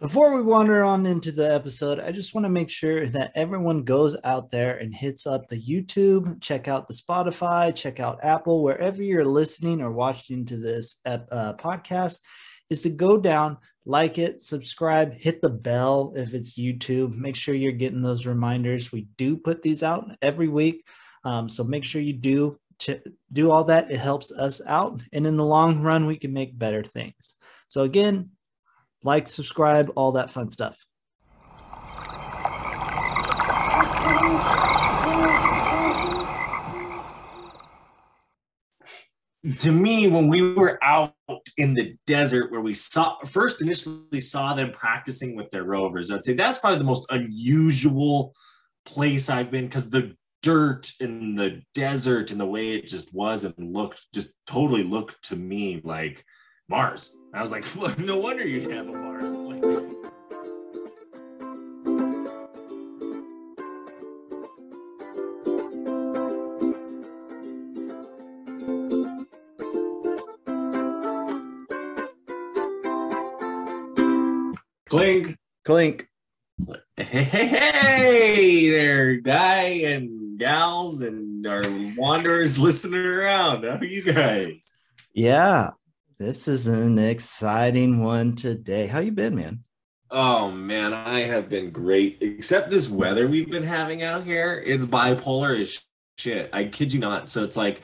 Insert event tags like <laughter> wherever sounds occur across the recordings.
Before we wander on into the episode, I just want to make sure that everyone goes out there and hits up the YouTube, check out the Spotify, check out Apple, wherever you're listening or watching to this uh, podcast, is to go down, like it, subscribe, hit the bell if it's YouTube. Make sure you're getting those reminders. We do put these out every week. Um, so make sure you do ch- do all that. It helps us out. And in the long run, we can make better things. So again, like, subscribe, all that fun stuff. to me, when we were out in the desert where we saw first initially saw them practicing with their rovers, I'd say that's probably the most unusual place I've been because the dirt in the desert and the way it just was and looked just totally looked to me like Mars. I was like, <laughs> no wonder you'd have a Mars. Like, Clink. Clink. Hey, hey, hey there, guy and gals and our wanderers listening around. How are you guys? Yeah, this is an exciting one today. How you been, man? Oh man, I have been great. Except this weather we've been having out here, it's bipolar as shit. I kid you not. So it's like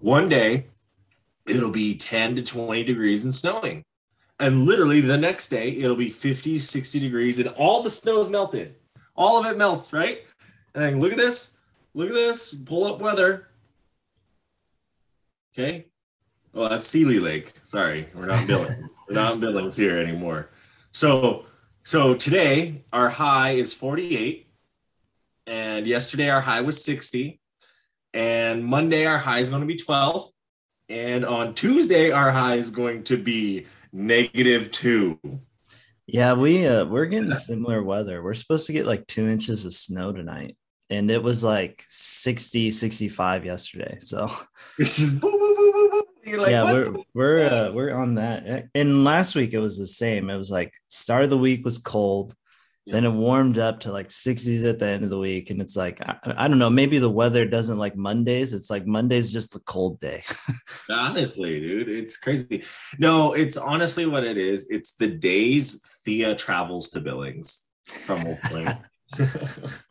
one day it'll be 10 to 20 degrees and snowing. And literally the next day it'll be 50, 60 degrees and all the snow's melted. All of it melts, right? And look at this. Look at this. Pull up weather. Okay. Well, that's Seeley Lake. Sorry, we're not Billings. we're not Billings here anymore. So, so today our high is 48, and yesterday our high was 60, and Monday our high is going to be 12, and on Tuesday our high is going to be negative two. Yeah, we uh, we're getting similar weather. We're supposed to get like two inches of snow tonight, and it was like 60, 65 yesterday. So It's just boom, boom, boom, boom, boom. You're like, yeah, what we're we're uh, we're on that. And last week it was the same. It was like start of the week was cold, then it warmed up to like 60s at the end of the week, and it's like I, I don't know. Maybe the weather doesn't like Mondays. It's like Monday's just the cold day. <laughs> Honestly, dude, it's crazy. No, it's honestly what it is. It's the days Thea travels to Billings from Oakland. <laughs> <laughs>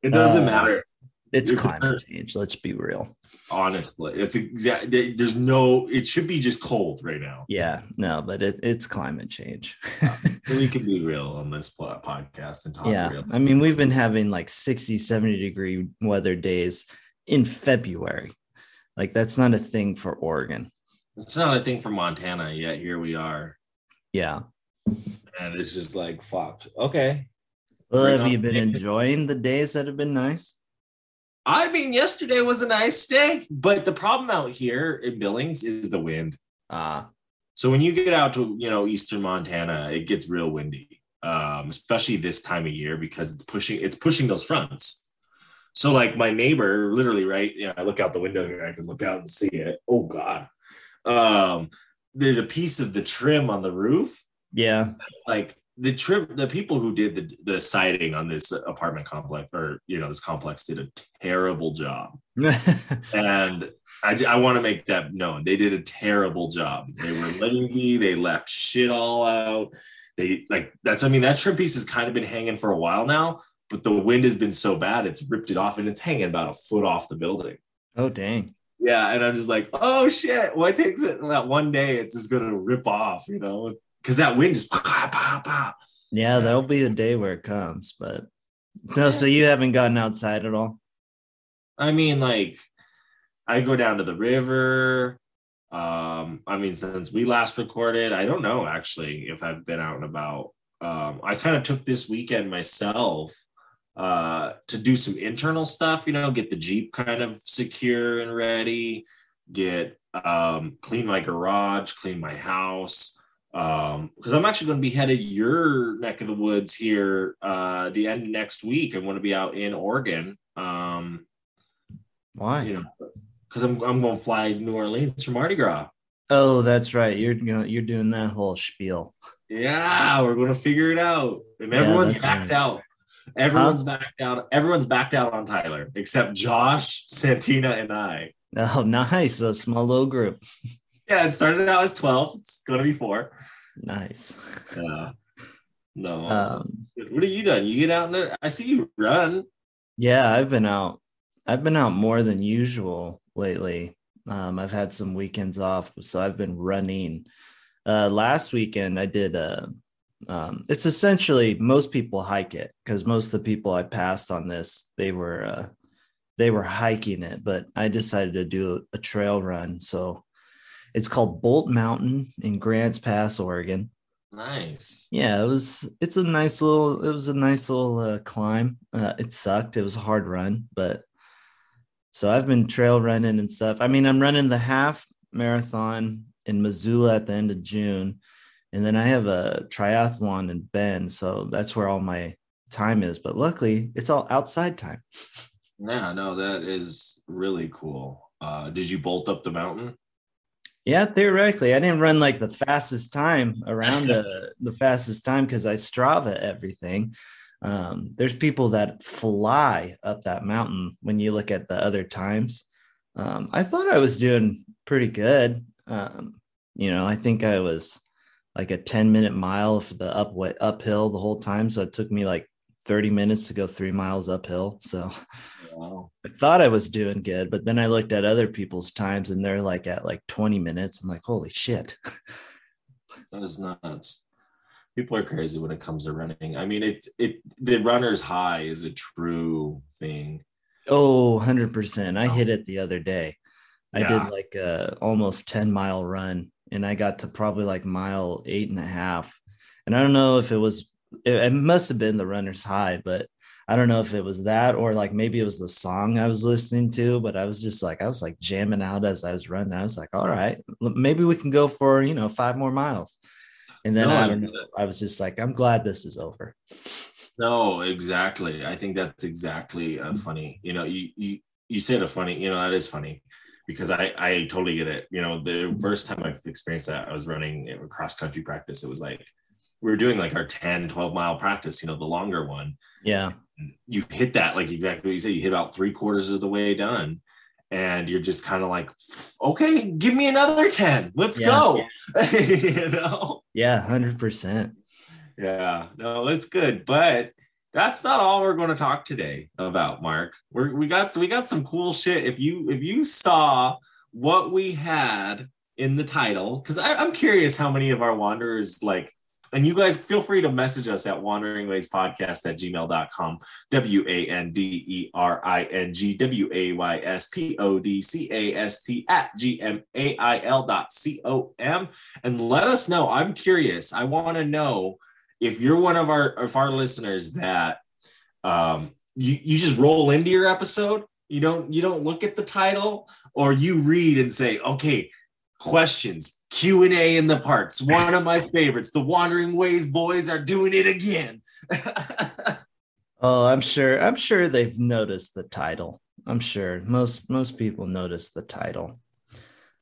It doesn't Uh, matter. It's climate change. Let's be real. Honestly, it's exactly. There's no. It should be just cold right now. Yeah, no, but it, it's climate change. <laughs> We can be <laughs> real on this podcast and talk yeah, real. I mean, we've been having like 60, 70 degree weather days in February. Like, that's not a thing for Oregon. It's not a thing for Montana yet. Here we are, Yeah. and it's just like fuck. Okay. Well, have on you been enjoying the days that have been nice? I mean, yesterday was a nice day, but the problem out here in Billings is the wind. Ah, So when you get out to you know eastern Montana, it gets real windy, um, especially this time of year because it's pushing it's pushing those fronts. So like my neighbor, literally, right? Yeah, I look out the window here. I can look out and see it. Oh God, um, there's a piece of the trim on the roof. yeah. It's like the trip The people who did the the siding on this apartment complex or you know this complex did a terrible job <laughs> and I, I want to make that known. They did a terrible job. They were lazy. They left shit all out. They like that's. I mean, that trim piece has kind of been hanging for a while now, but the wind has been so bad, it's ripped it off, and it's hanging about a foot off the building. oh, dang. Yeah, and I'm just like, oh shit! What takes it that one day? It's just gonna rip off, you know, because that wind just pop, pop, pop. Yeah, there'll be a day where it comes, but so, so you haven't gotten outside at all? I mean, like, I go down to the river. Um, I mean, since we last recorded, I don't know actually if I've been out and about. Um, I kind of took this weekend myself uh to do some internal stuff, you know, get the Jeep kind of secure and ready, get um clean my garage, clean my house. Um, because I'm actually going to be headed your neck of the woods here uh the end of next week. I'm going to be out in Oregon. Um, Why? you know, because I'm I'm going to fly to New Orleans for Mardi Gras. Oh, that's right. You're you're doing that whole spiel. Yeah, we're going to figure it out. And Yeah, everyone's backed right. out. Everyone's backed out. Everyone's backed out on Tyler except Josh, Santina, and I. Oh, nice. A small little group. Yeah, it started out as 12. It's going to be four. Nice. Uh, no. <laughs> Um, what have you done? You get out there? I see you run. yeah, I've been out. I've been out more than usual lately. Um, I've had some weekends off, so I've been running. Uh, last weekend I did a. Um, it's essentially most people hike it because most of the people I passed on this they were uh, they were hiking it, but I decided to do a trail run. So it's called Bolt Mountain in Grants Pass, Oregon. Nice. Yeah, it was. It's a nice little. It was a nice little uh, climb. Uh, it sucked. It was a hard run, but so I've been trail running and stuff. I mean, I'm running the half marathon in Missoula at the end of June, and then I have a triathlon in Bend, so that's where all my time is. But luckily, it's all outside time. Yeah, no, that is really cool. Uh, did you bolt up the mountain? Yeah, theoretically, I didn't run like the fastest time around <laughs> the the fastest time because I Strava everything. Um, there's people that fly up that mountain when you look at the other times. Um, I thought I was doing pretty good. Um, you know, I think I was like a 10 minute mile for the up uphill the whole time. So it took me like 30 minutes to go three miles uphill. So <laughs> Wow. I thought I was doing good, but then I looked at other people's times and they're like at like 20 minutes. I'm like, holy shit. <laughs> That is nuts. People are crazy when it comes to running. I mean, it it the runner's high is a true thing. Oh, 100%. I oh. hit it the other day. I Yeah. did like a almost 10 mile run and I got to probably like mile eight and a half. And I don't know if it was, it, it must have been the runner's high, but I don't know if it was that or like maybe it was the song I was listening to, but I was just like, I was like jamming out as I was running. I was like, all right, maybe we can go for, you know, five more miles. And then No, I don't know. I was just like, I'm glad this is over. No, exactly. I think that's exactly uh, funny. You know, you you you said a funny. You know, that is funny because I I totally get it. You know, the first time I've experienced that, I was running a cross country practice. It was like we were doing like our 10, 12 mile practice. You know, the longer one. Yeah. You hit that like exactly what you said. You hit about three quarters of the way done. And you're just kind of like, okay, give me another 10. Let's Yeah. go. <laughs> you know? Yeah. 100%. Yeah, no, it's good, but that's not all we're going to talk today about, Mark. We're, we got we got some cool shit. If you if you saw what we had in the title, because I'm curious how many of our wanderers like. And you guys feel free to message us at wandering ways podcast at gmail.com. W A N D E R I N G W A Y S P O D C A S T at G M A I L dot C O M. And let us know. I'm curious. I want to know if you're one of our of our listeners that um you you just roll into your episode you don't you don't look at the title or you read and say okay questions q&a in the parts one of my favorites the wandering ways boys are doing it again <laughs> Oh, I'm sure. I'm sure they've noticed the title. I'm sure most most people notice the title.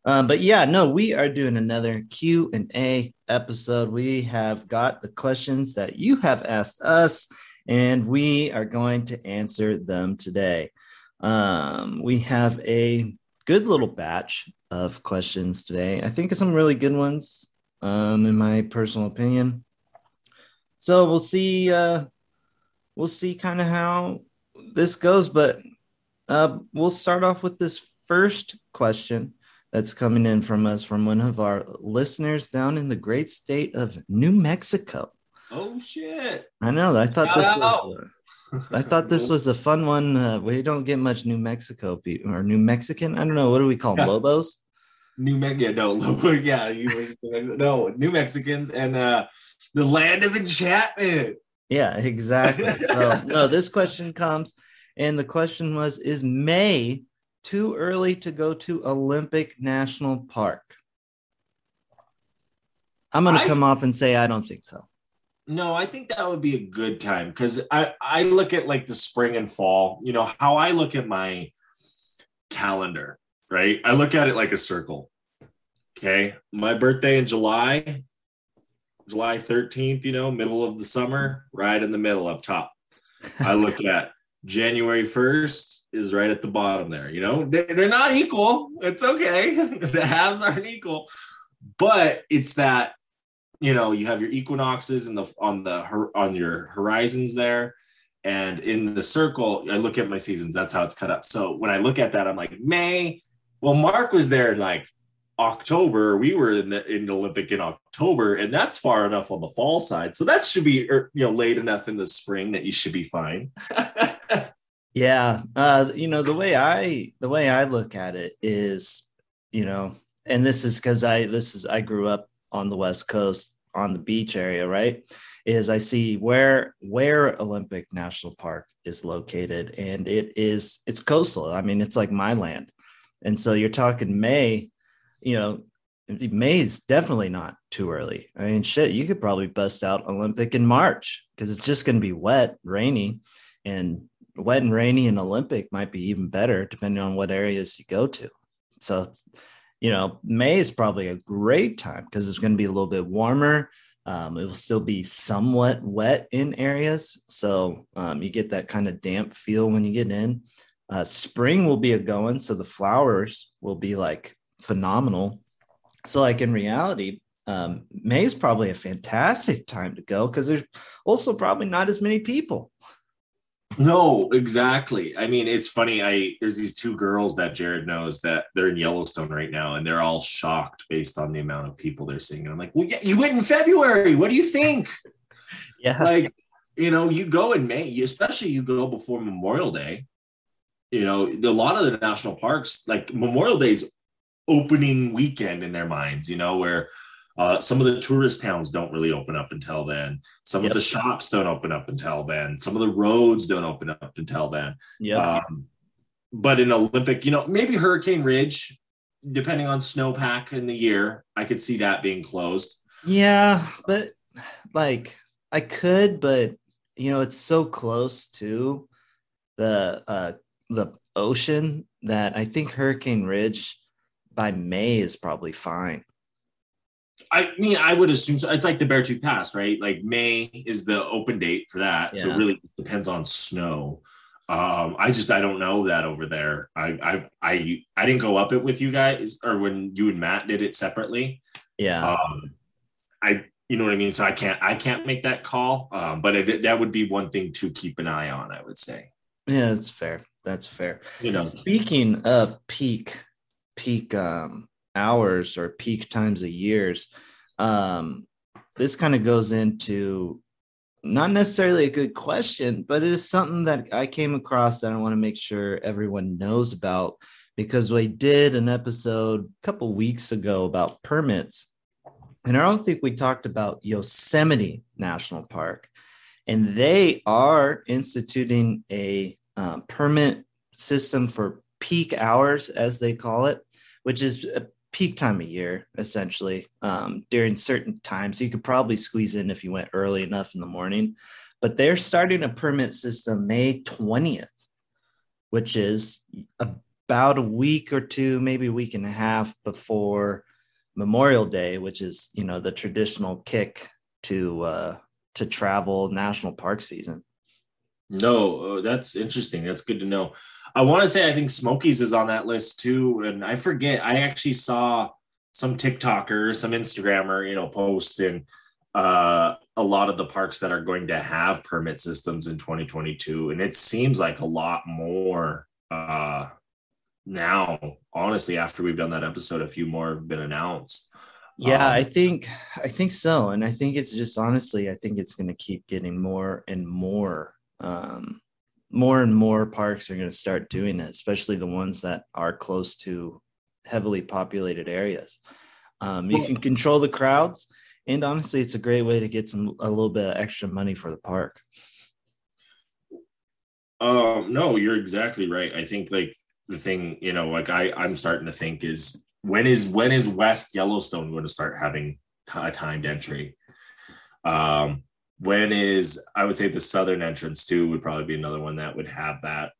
Um, but yeah, no, we are doing another Q and A episode. We have got the questions that you have asked us, and we are going to answer them today. Um, we have a good little batch of questions today. I think some really good ones, um, in my personal opinion. So we'll see. Uh, we'll see kind of how this goes, but uh, we'll start off with this first question that's coming in from us from one of our listeners down in the great state of New Mexico. oh shit I know. I thought this Shout was. I thought this <laughs> was a fun one. Uh, we don't get much New Mexico or New Mexican. I don't know. What do we call them? <laughs> Lobos? new Mex- yeah no <laughs> yeah you no new mexicans and uh the land of enchantment Yeah, exactly. So, no, this question comes, and the question was Is May too early to go to Olympic National Park? I'm going to come off and say I don't think so. No, I think that would be a good time because I, I look at like the spring and fall, you know, how I look at my calendar, right? I look at it like a circle. Okay. My birthday in July, July 13th, you know, middle of the summer, right in the middle up top. I <laughs> look at January 1st is right at the bottom there. You know, they're not equal. It's okay. <laughs> the halves aren't equal, but it's that, you know, you have your equinoxes in the on the on your horizons there. And in the circle, I look at my seasons. That's how it's cut up. So when I look at that, I'm like, May. Well, Mark was there in like October. We were in the in the Olympic in October, and that's far enough on the fall side. So that should be er, you know late enough in the spring that you should be fine. <laughs> yeah, uh, you know the way I the way I look at it is, you know, and this is because I this is I grew up on the West Coast on the beach area, right? is I see where where Olympic National Park is located, and it is it's coastal. I mean, it's like my land, and so you're talking May. You know, May is definitely not too early. I mean, shit, you could probably bust out Olympic in March because it's just going to be wet, rainy, and wet and rainy and Olympic might be even better depending on what areas you go to. So, you know, May is probably a great time because it's going to be a little bit warmer. Um, it will still be somewhat wet in areas. So um, you get that kind of damp feel when you get in. Uh, spring will be a going. So the flowers will be like phenomenal. So, like in reality, um, May is probably a fantastic time to go because there's also probably not as many people. No, exactly. I mean, it's funny. I there's these two girls that Jared knows that they're in Yellowstone right now, and they're all shocked based on the amount of people they're seeing. And I'm like, well, yeah, you went in February. What do you think? <laughs> yeah, like you know, you go in May, especially you go before Memorial Day. You know, a lot of the national parks, like Memorial Day's opening weekend in their minds. You know, where uh, some of the tourist towns don't really open up until then. Some yep. of the shops don't open up until then. Some of the roads don't open up until then. Yeah. Um, but in Olympic, you know, maybe Hurricane Ridge, depending on snowpack in the year, I could see that being closed. Yeah, but like I could, but you know, it's so close to the uh the ocean that I think Hurricane Ridge by May is probably fine. I mean, I would assume so. It's like the Beartooth Pass, right? Like May is the open date for that. Yeah. So it really depends on snow. Um, I just I don't know that over there. I I I I didn't go up it with you guys or when you and Matt did it separately. Yeah. Um, I you know what I mean. So I can't I can't make that call. Um, but it, that would be one thing to keep an eye on. I would say. Yeah, that's fair. That's fair. You know, speaking of peak peak um hours or peak times of years. Um, this kind of goes into not necessarily a good question, but it is something that I came across that I want to make sure everyone knows about because we did an episode a couple weeks ago about permits. And I don't think we talked about Yosemite National Park. And they are instituting a um, permit system for peak hours, as they call it, which is peak time of year essentially um, during certain times. You could probably squeeze in if you went early enough in the morning. But they're starting a permit system May 20th, which is about a week or two, maybe a week and a half before Memorial Day, which is you know the traditional kick to uh, to travel national park season. No, uh, that's interesting. That's good to know. I want to say I think Smokies is on that list too, and I forget. I actually saw some TikToker, some Instagrammer, you know, post in uh, a lot of the parks that are going to have permit systems in 2022, and it seems like a lot more uh, now. Honestly, after we've done that episode, a few more have been announced. Yeah, um, I think I think so, and I think it's just honestly, I think it's going to keep getting more and more um, more and more parks are going to start doing it, especially the ones that are close to heavily populated areas. Um, you can control the crowds, and honestly, it's a great way to get some a little bit of extra money for the park. Um, no, you're exactly right. I think like the thing, you know, like I I'm starting to think is when is when is West Yellowstone going to start having a timed entry? Um, when is I would say the southern entrance too would probably be another one that would have that.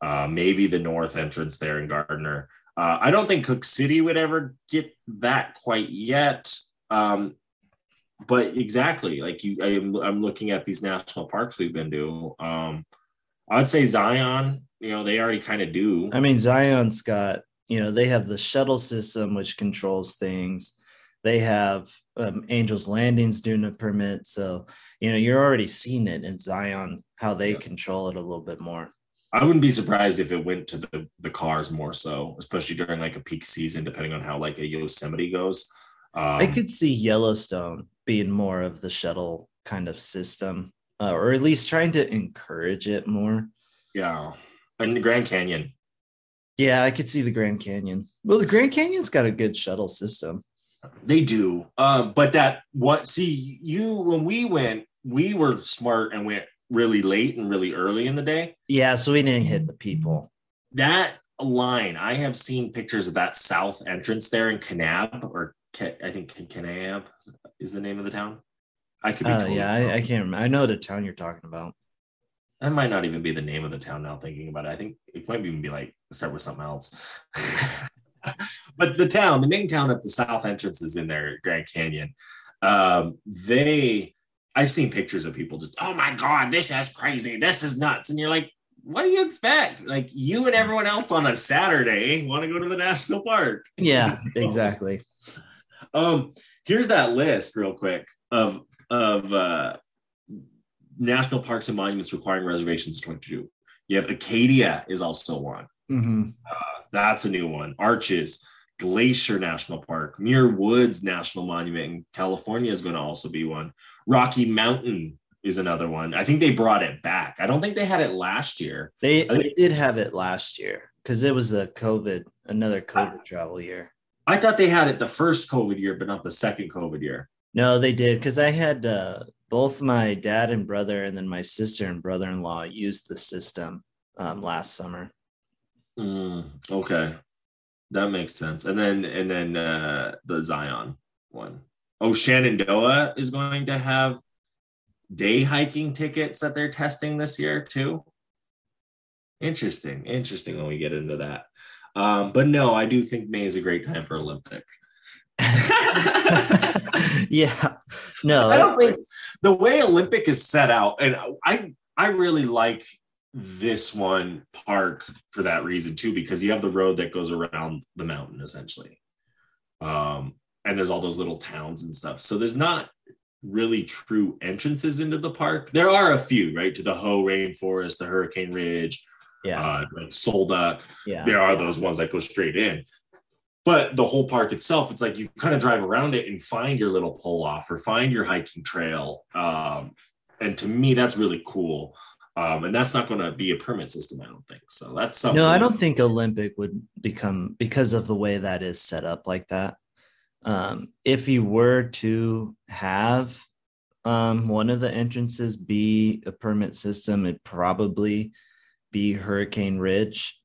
Uh, maybe the north entrance there in Gardiner. Uh, I don't think Cooke City would ever get that quite yet. Um, but exactly, like you, I am, I'm looking at these national parks we've been to. Um, I would say Zion. You know, they already kind of do. I mean, Zion's got you know they have the shuttle system which controls things. They have um, Angels Landings doing a permit, so you know you're already seeing it in Zion how they yeah. control it a little bit more. I wouldn't be surprised if it went to the, the cars more so, especially during like a peak season, depending on how like a Yosemite goes. Um, I could see Yellowstone being more of the shuttle kind of system, uh, or at least trying to encourage it more. Yeah, and the Grand Canyon. Yeah, I could see the Grand Canyon. Well, the Grand Canyon's got a good shuttle system. They do, um, but that what? See, you when we went, we were smart and went really late and really early in the day. Yeah, so we didn't hit the people. That line, I have seen pictures of that south entrance there in Kanab, or I think Kanab is the name of the town. I could be. Uh, yeah, I, I, can't remember. I know the town you're talking about. That might not even be the name of the town now. Thinking about it, I think it might even be like start with something else. <laughs> but the town, the main town at the south entrance is in there, Grand Canyon. Um, they I've seen pictures of people just, oh my God, this is crazy. This is nuts. And you're like, what do you expect? Like you and everyone else on a Saturday want to go to the national park. Yeah, <laughs> exactly. um, here's that list real quick of of uh national parks and monuments requiring reservations 22. You have Acadia is also one. Mm-hmm. Uh, that's a new one. Arches, Glacier National Park, Muir Woods National Monument in California is going to also be one. Rocky Mountain is another one. I think they brought it back. I don't think they had it last year. They, they did have it last year because it was a COVID, another COVID I, travel year. I thought they had it the first COVID year, but not the second COVID year. No, they did because I had uh, both my dad and brother, and then my sister and brother in law used the system um, last summer. Mm, okay, that makes sense. And then and then uh, the Zion one. Oh, Shenandoah is going to have day hiking tickets that they're testing this year too. Interesting, interesting when we get into that. Um, but no, I do think May is a great time for Olympic. <laughs> yeah, <laughs> no, I don't think the way Olympic is set out, and I I really like this one park for that reason too, because you have the road that goes around the mountain essentially. Um, and there's all those little towns and stuff. So there's not really true entrances into the park. There are a few, right? To the Hoh Rainforest, the Hurricane Ridge, yeah, uh, like Sol Duc. Yeah, there are those ones that go straight in. But the whole park itself, it's like you kind of drive around it and find your little pull off or find your hiking trail. Um, and to me, that's really cool. Um, and that's not going to be a permit system, I don't think. So that's something. No, I don't think Olympic would become because of the way that is set up like that. Um, if you were to have um, one of the entrances be a permit system, it'd probably be Hurricane Ridge.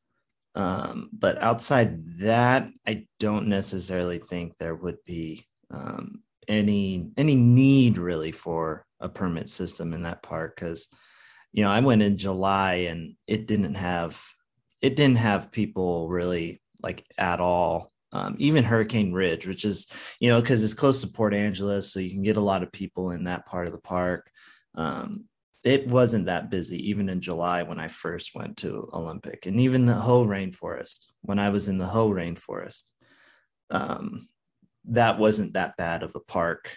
Um, but outside that, I don't necessarily think there would be um, any any need really for a permit system in that park because you know I went in July and it didn't have it didn't have people really like at all. Um, even Hurricane Ridge, which is, you know, because it's close to Port Angeles, so you can get a lot of people in that part of the park. Um, it wasn't that busy even in July when I first went to Olympic, and even the Hoh Rainforest when I was in the Hoh Rainforest, um, that wasn't that bad of a park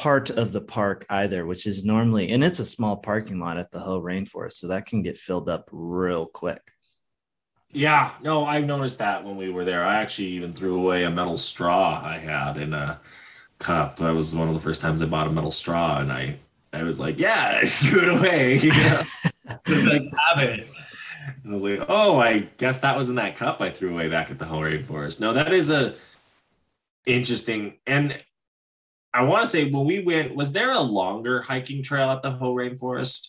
part of the park either, which is normally, and it's a small parking lot at the Hoh Rainforest, so that can get filled up real quick. Yeah, no, I've noticed that when we were there. I actually even threw away a metal straw I had in a cup. That was one of the first times I bought a metal straw, and I I was like, yeah, <laughs> I threw it away. <laughs> You know? Just like have it. And I was like, oh, I guess that was in that cup I threw away back at the Hoh Rainforest. No, that is a interesting and I want to say when we went, was there a longer hiking trail at the Hoh Rainforest?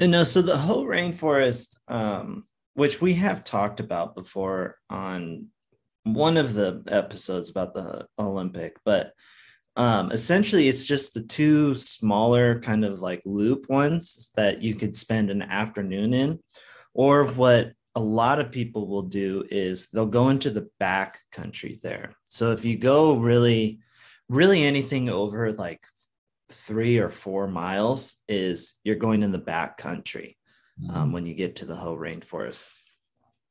No, so the Hoh Rainforest, um, which we have talked about before on one of the episodes about the Olympic, but um, essentially it's just the two smaller kind of like loop ones that you could spend an afternoon in, or what a lot of people will do is they'll go into the back country there. So if you go really, really anything over like three or four miles, is you're going in the back country um, when you get to the Hoh rainforest.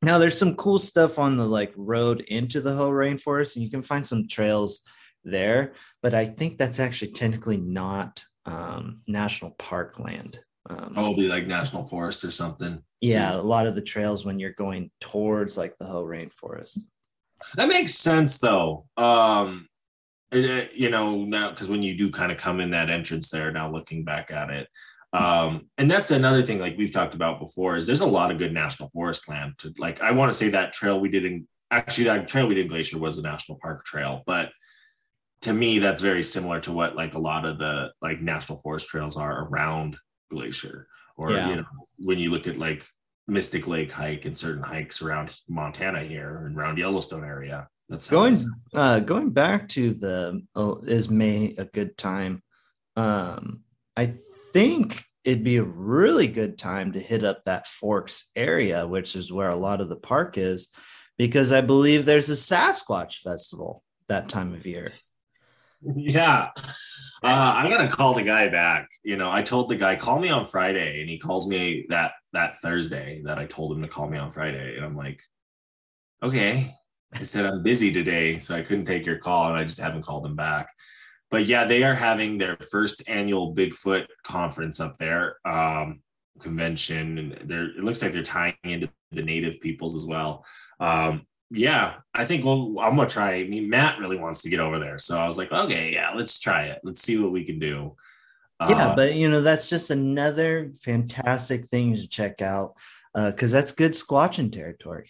Now there's some cool stuff on the like road into the Hoh rainforest, and you can find some trails there. But I think that's actually technically not um, national park land. Um, Probably like national forest or something. yeah, a lot of the trails when you're going towards like the Hoh rainforest. That makes sense though. Um, you know, now because when you do kind of come in that entrance there, now looking back at it, um, and that's another thing like we've talked about before is there's a lot of good national forest land. To like, I want to say that trail we did in actually that trail we did in Glacier was a national park trail, but to me that's very similar to what like a lot of the like national forest trails are around Glacier, or Yeah. you know, when you look at like Mystic Lake hike and certain hikes around Montana here and around Yellowstone area. That's how Going it's- uh, going back to the oh, is May a good time? Um, I think it'd be a really good time to hit up that Forks area, which is where a lot of the park is, because I believe there's a Sasquatch festival that time of year. Yeah. Uh, I'm gonna call the guy back. You know, I told the guy call me on Friday, and he calls me that that Thursday that I told him to call me on Friday, and I'm like, okay. I said I'm busy today, so I couldn't take your call, and I just haven't called them back. But yeah, they are having their first annual Bigfoot conference up there, um, convention, and they're it looks like they're tying into the native peoples as well. Um, yeah, I think well, I'm gonna try. I mean, Matt really wants to get over there, so I was like, okay, yeah, let's try it. Let's see what we can do. yeah, Uh, but you know that's just another fantastic thing to check out because that's good squatching territory.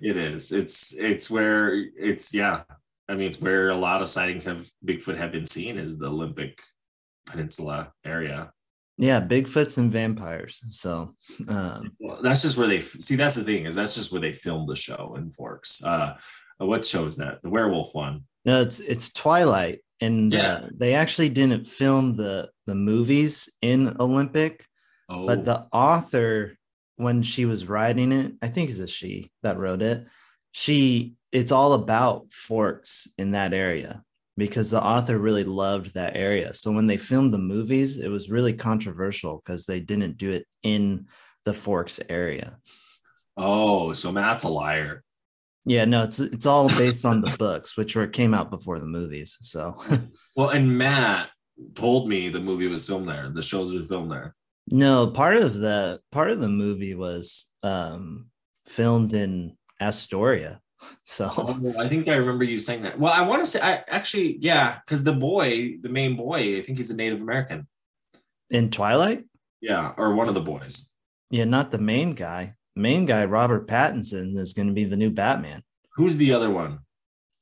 it is. It's it's where it's yeah. I mean, it's where a lot of sightings have Bigfoot have been seen is the Olympic Peninsula area. Yeah, Bigfoots and vampires. So um, Well, that's just where they see. That's the thing is that's just where they filmed the show in Forks. Uh, what show is that? The werewolf one. No, it's it's Twilight, and Yeah. uh, they actually didn't film the the movies in Olympic, Oh, but the author, when she was writing it, I think it's a she that wrote it. She it's all about forks in that area because the author really loved that area. So when they filmed the movies, it was really controversial because they didn't do it in the forks area. oh, so Matt's a liar. Yeah, no, it's it's all based on the books, which were came out before the movies. So <laughs> Well, and Matt told me the movie was filmed there. The shows were filmed there. No, part of the part of the movie was um filmed in Astoria. <laughs> So Oh, I think I remember you saying that. Well, I want to say, I actually, yeah, because the boy, the main boy, I think he's a Native American. in Twilight, Yeah, or one of the boys. yeah, not the main guy. Main guy Robert Pattinson is going to be the new Batman. Who's the other one?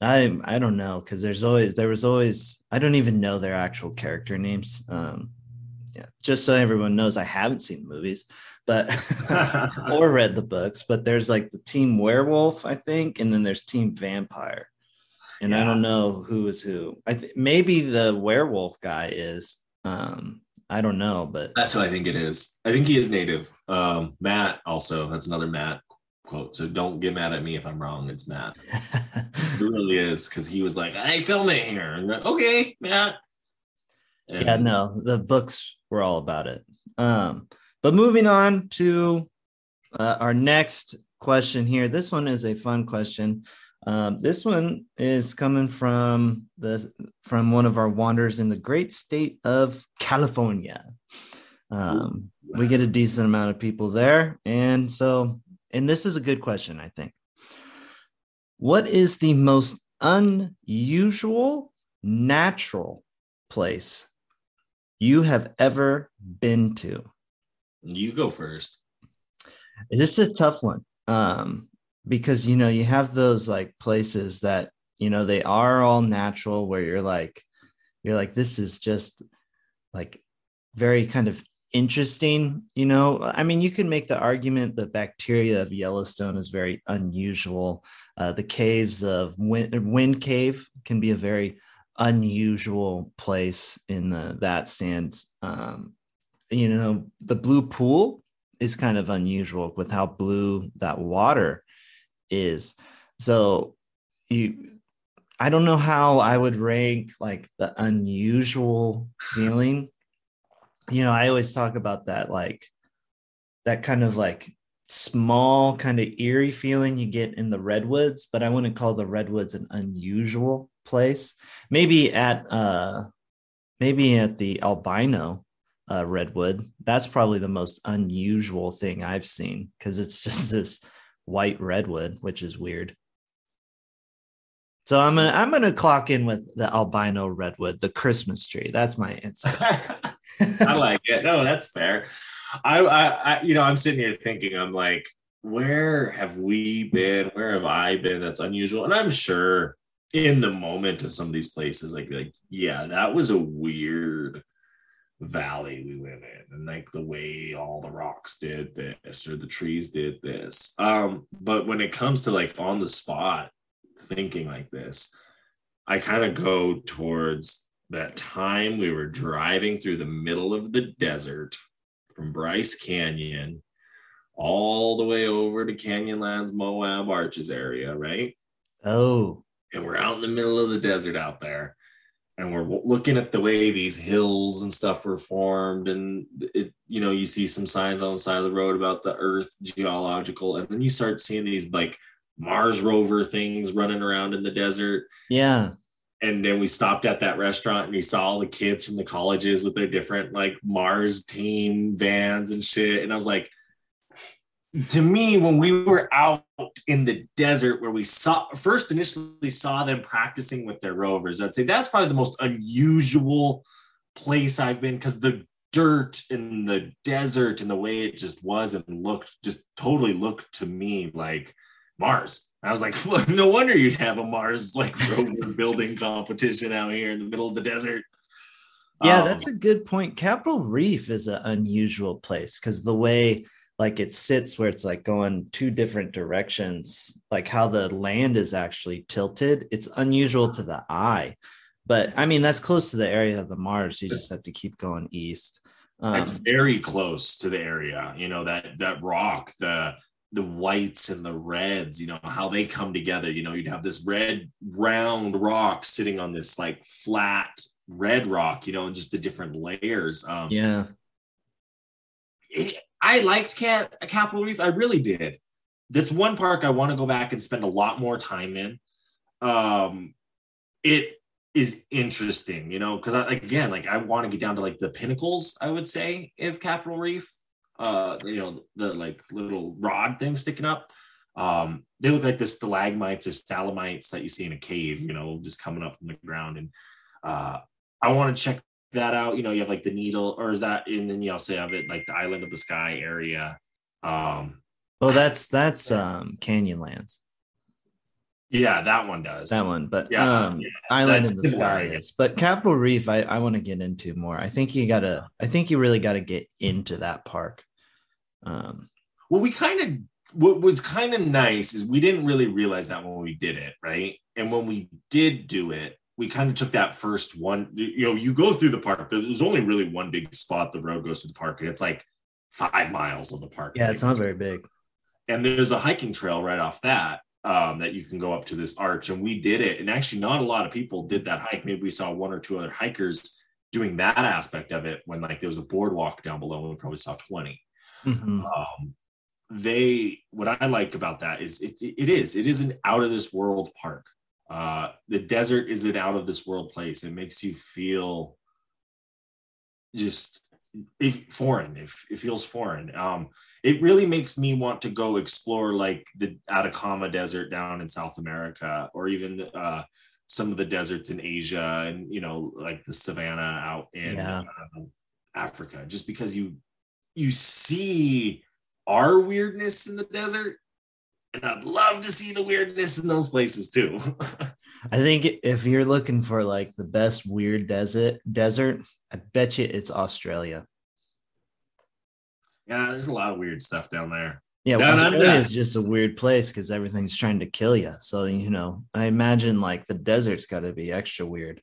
I I don't know because there's always there was always I don't even know their actual character names. Um, yeah, just so everyone knows, I haven't seen the movies, but <laughs> <laughs> or read the books. But there's like the Team Werewolf, I think, and then there's Team Vampire, and I don't know who is who. I think maybe the werewolf guy is. Um, I don't know, but That's what I think it is. I think he is Native. Um, Matt also. That's another Matt quote. So don't get mad at me if I'm wrong. It's Matt. <laughs> It really is because he was like, "I film it here." And like, okay, Matt. And- yeah, no, the books were all about it. Um, but moving on to uh, our next question here. This one is a fun question. Um, this one is coming from the from one of our wanderers in the great state of California. Um, we get a decent amount of people there, and so and this is a good question, I think. What is the most unusual natural place you have ever been to? You go first. This is a tough one. Um, because you know, you have those like places that you know they are all natural where you're like, you're like, this is just like very kind of interesting, you know. I mean, you can make the argument the bacteria of Yellowstone is very unusual. Uh, the caves of Wind, Wind Cave can be a very unusual place in the that stand. Um, you know, the Blue Pool is kind of unusual with how blue that water is. So you I don't know how I would rank like the unusual feeling. You know, I always talk about that like that kind of like small kind of eerie feeling you get in the redwoods, but I wouldn't call the redwoods an unusual place. Maybe at uh maybe at the albino uh, redwood. That's probably the most unusual thing I've seen because it's <laughs> just this white redwood, which is weird. So I'm gonna I'm gonna clock in with the albino redwood, the Christmas tree. That's my answer. <laughs> I like it. No, that's fair. I, I, I, you know, I'm sitting here thinking, I'm like, where have we been? Where have I been? That's unusual. And I'm sure in the moment of some of these places, like, like, yeah, that was a weird valley we went in and like the way all the rocks did this or the trees did this. Um but when it comes to like on the spot thinking like this i kind of go towards that time we were driving through the middle of the desert from bryce canyon all the way over to canyonlands moab arches area right? Oh and we're out in the middle of the desert out there and we're looking at the way these hills and stuff were formed and it you know you see some signs on the side of the road about the earth geological and then you start seeing these like mars rover things running around in the desert. Yeah. And then we stopped at that restaurant and we saw all the kids from the colleges with their different like mars team vans and shit and i was like to me, when we were out in the desert where we saw first initially saw them practicing with their rovers, I'd say that's probably the most unusual place I've been because the dirt in the desert and the way it just was and looked just totally looked to me like Mars. I was like, <laughs> well, no wonder you'd have a Mars like <laughs> rover building competition out here in the middle of the desert. Yeah, um, that's a good point. Capitol Reef is an unusual place because the way like it sits where it's like going two different directions like how the land is actually tilted it's unusual to the eye. But i mean that's close to the area of the mars you just have to keep going east. Um, it's very close to the area you know that that rock the the whites and the reds you know how they come together you know you'd have this red round rock sitting on this like flat red rock you know and just the different layers um yeah. it, I liked Cat Capitol Reef. I really did. That's one park I want to go back and spend a lot more time in. Um, it is interesting, you know, because I again, like I want to get down to like the pinnacles. I would say of Capitol Reef. Uh, you know, the like little rod thing sticking up. Um, they look like the stalagmites or stalagmites that you see in a cave, you know, just coming up from the ground. And uh, I want to check that out. You know, you have like the needle, or is that, and then you also have it like the Island of the Sky area. Um, well, that's that's um Canyonlands. Yeah, that one does. That one, but yeah, um, yeah, Island in the <laughs> Sky is. But Capitol Reef, I, I want to get into more. I think you gotta. I think you really got to get into that park. Um, well, we kind of what was kind of nice is we didn't really realize that when we did it, right? And when we did do it, we kind of took that first one. You know, you go through the park. There's only really one big spot. The road goes to the park, and it's like five miles of the park. Yeah, it's not very big. And there's a hiking trail right off that um, that you can go up to this arch. And we did it. And actually, not a lot of people did that hike. Maybe we saw one or two other hikers doing that aspect of it when like there was a boardwalk down below, and we probably saw 20. Mm-hmm. Um, they what I like about that is it, it is it is an out of this world park. Uh, the desert is an out of this world place. It makes you feel just foreign. It, it feels foreign. Um, it really makes me want to go explore like the Atacama Desert down in South America, or even uh, some of the deserts in Asia, and you know, like the savannah out in yeah. uh, Africa. Just because you you see our weirdness in the desert, and I'd love to see the weirdness in those places too. <laughs> I think if you're looking for like the best weird desert desert, I bet you it's Australia. Yeah, there's a lot of weird stuff down there. Yeah, well, Australia is just a weird place because everything's trying to kill you. So you know, I imagine like the desert's got to be extra weird.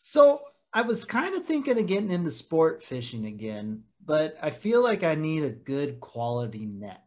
So I was kind of thinking of getting into sport fishing again, but I feel like I need a good quality net.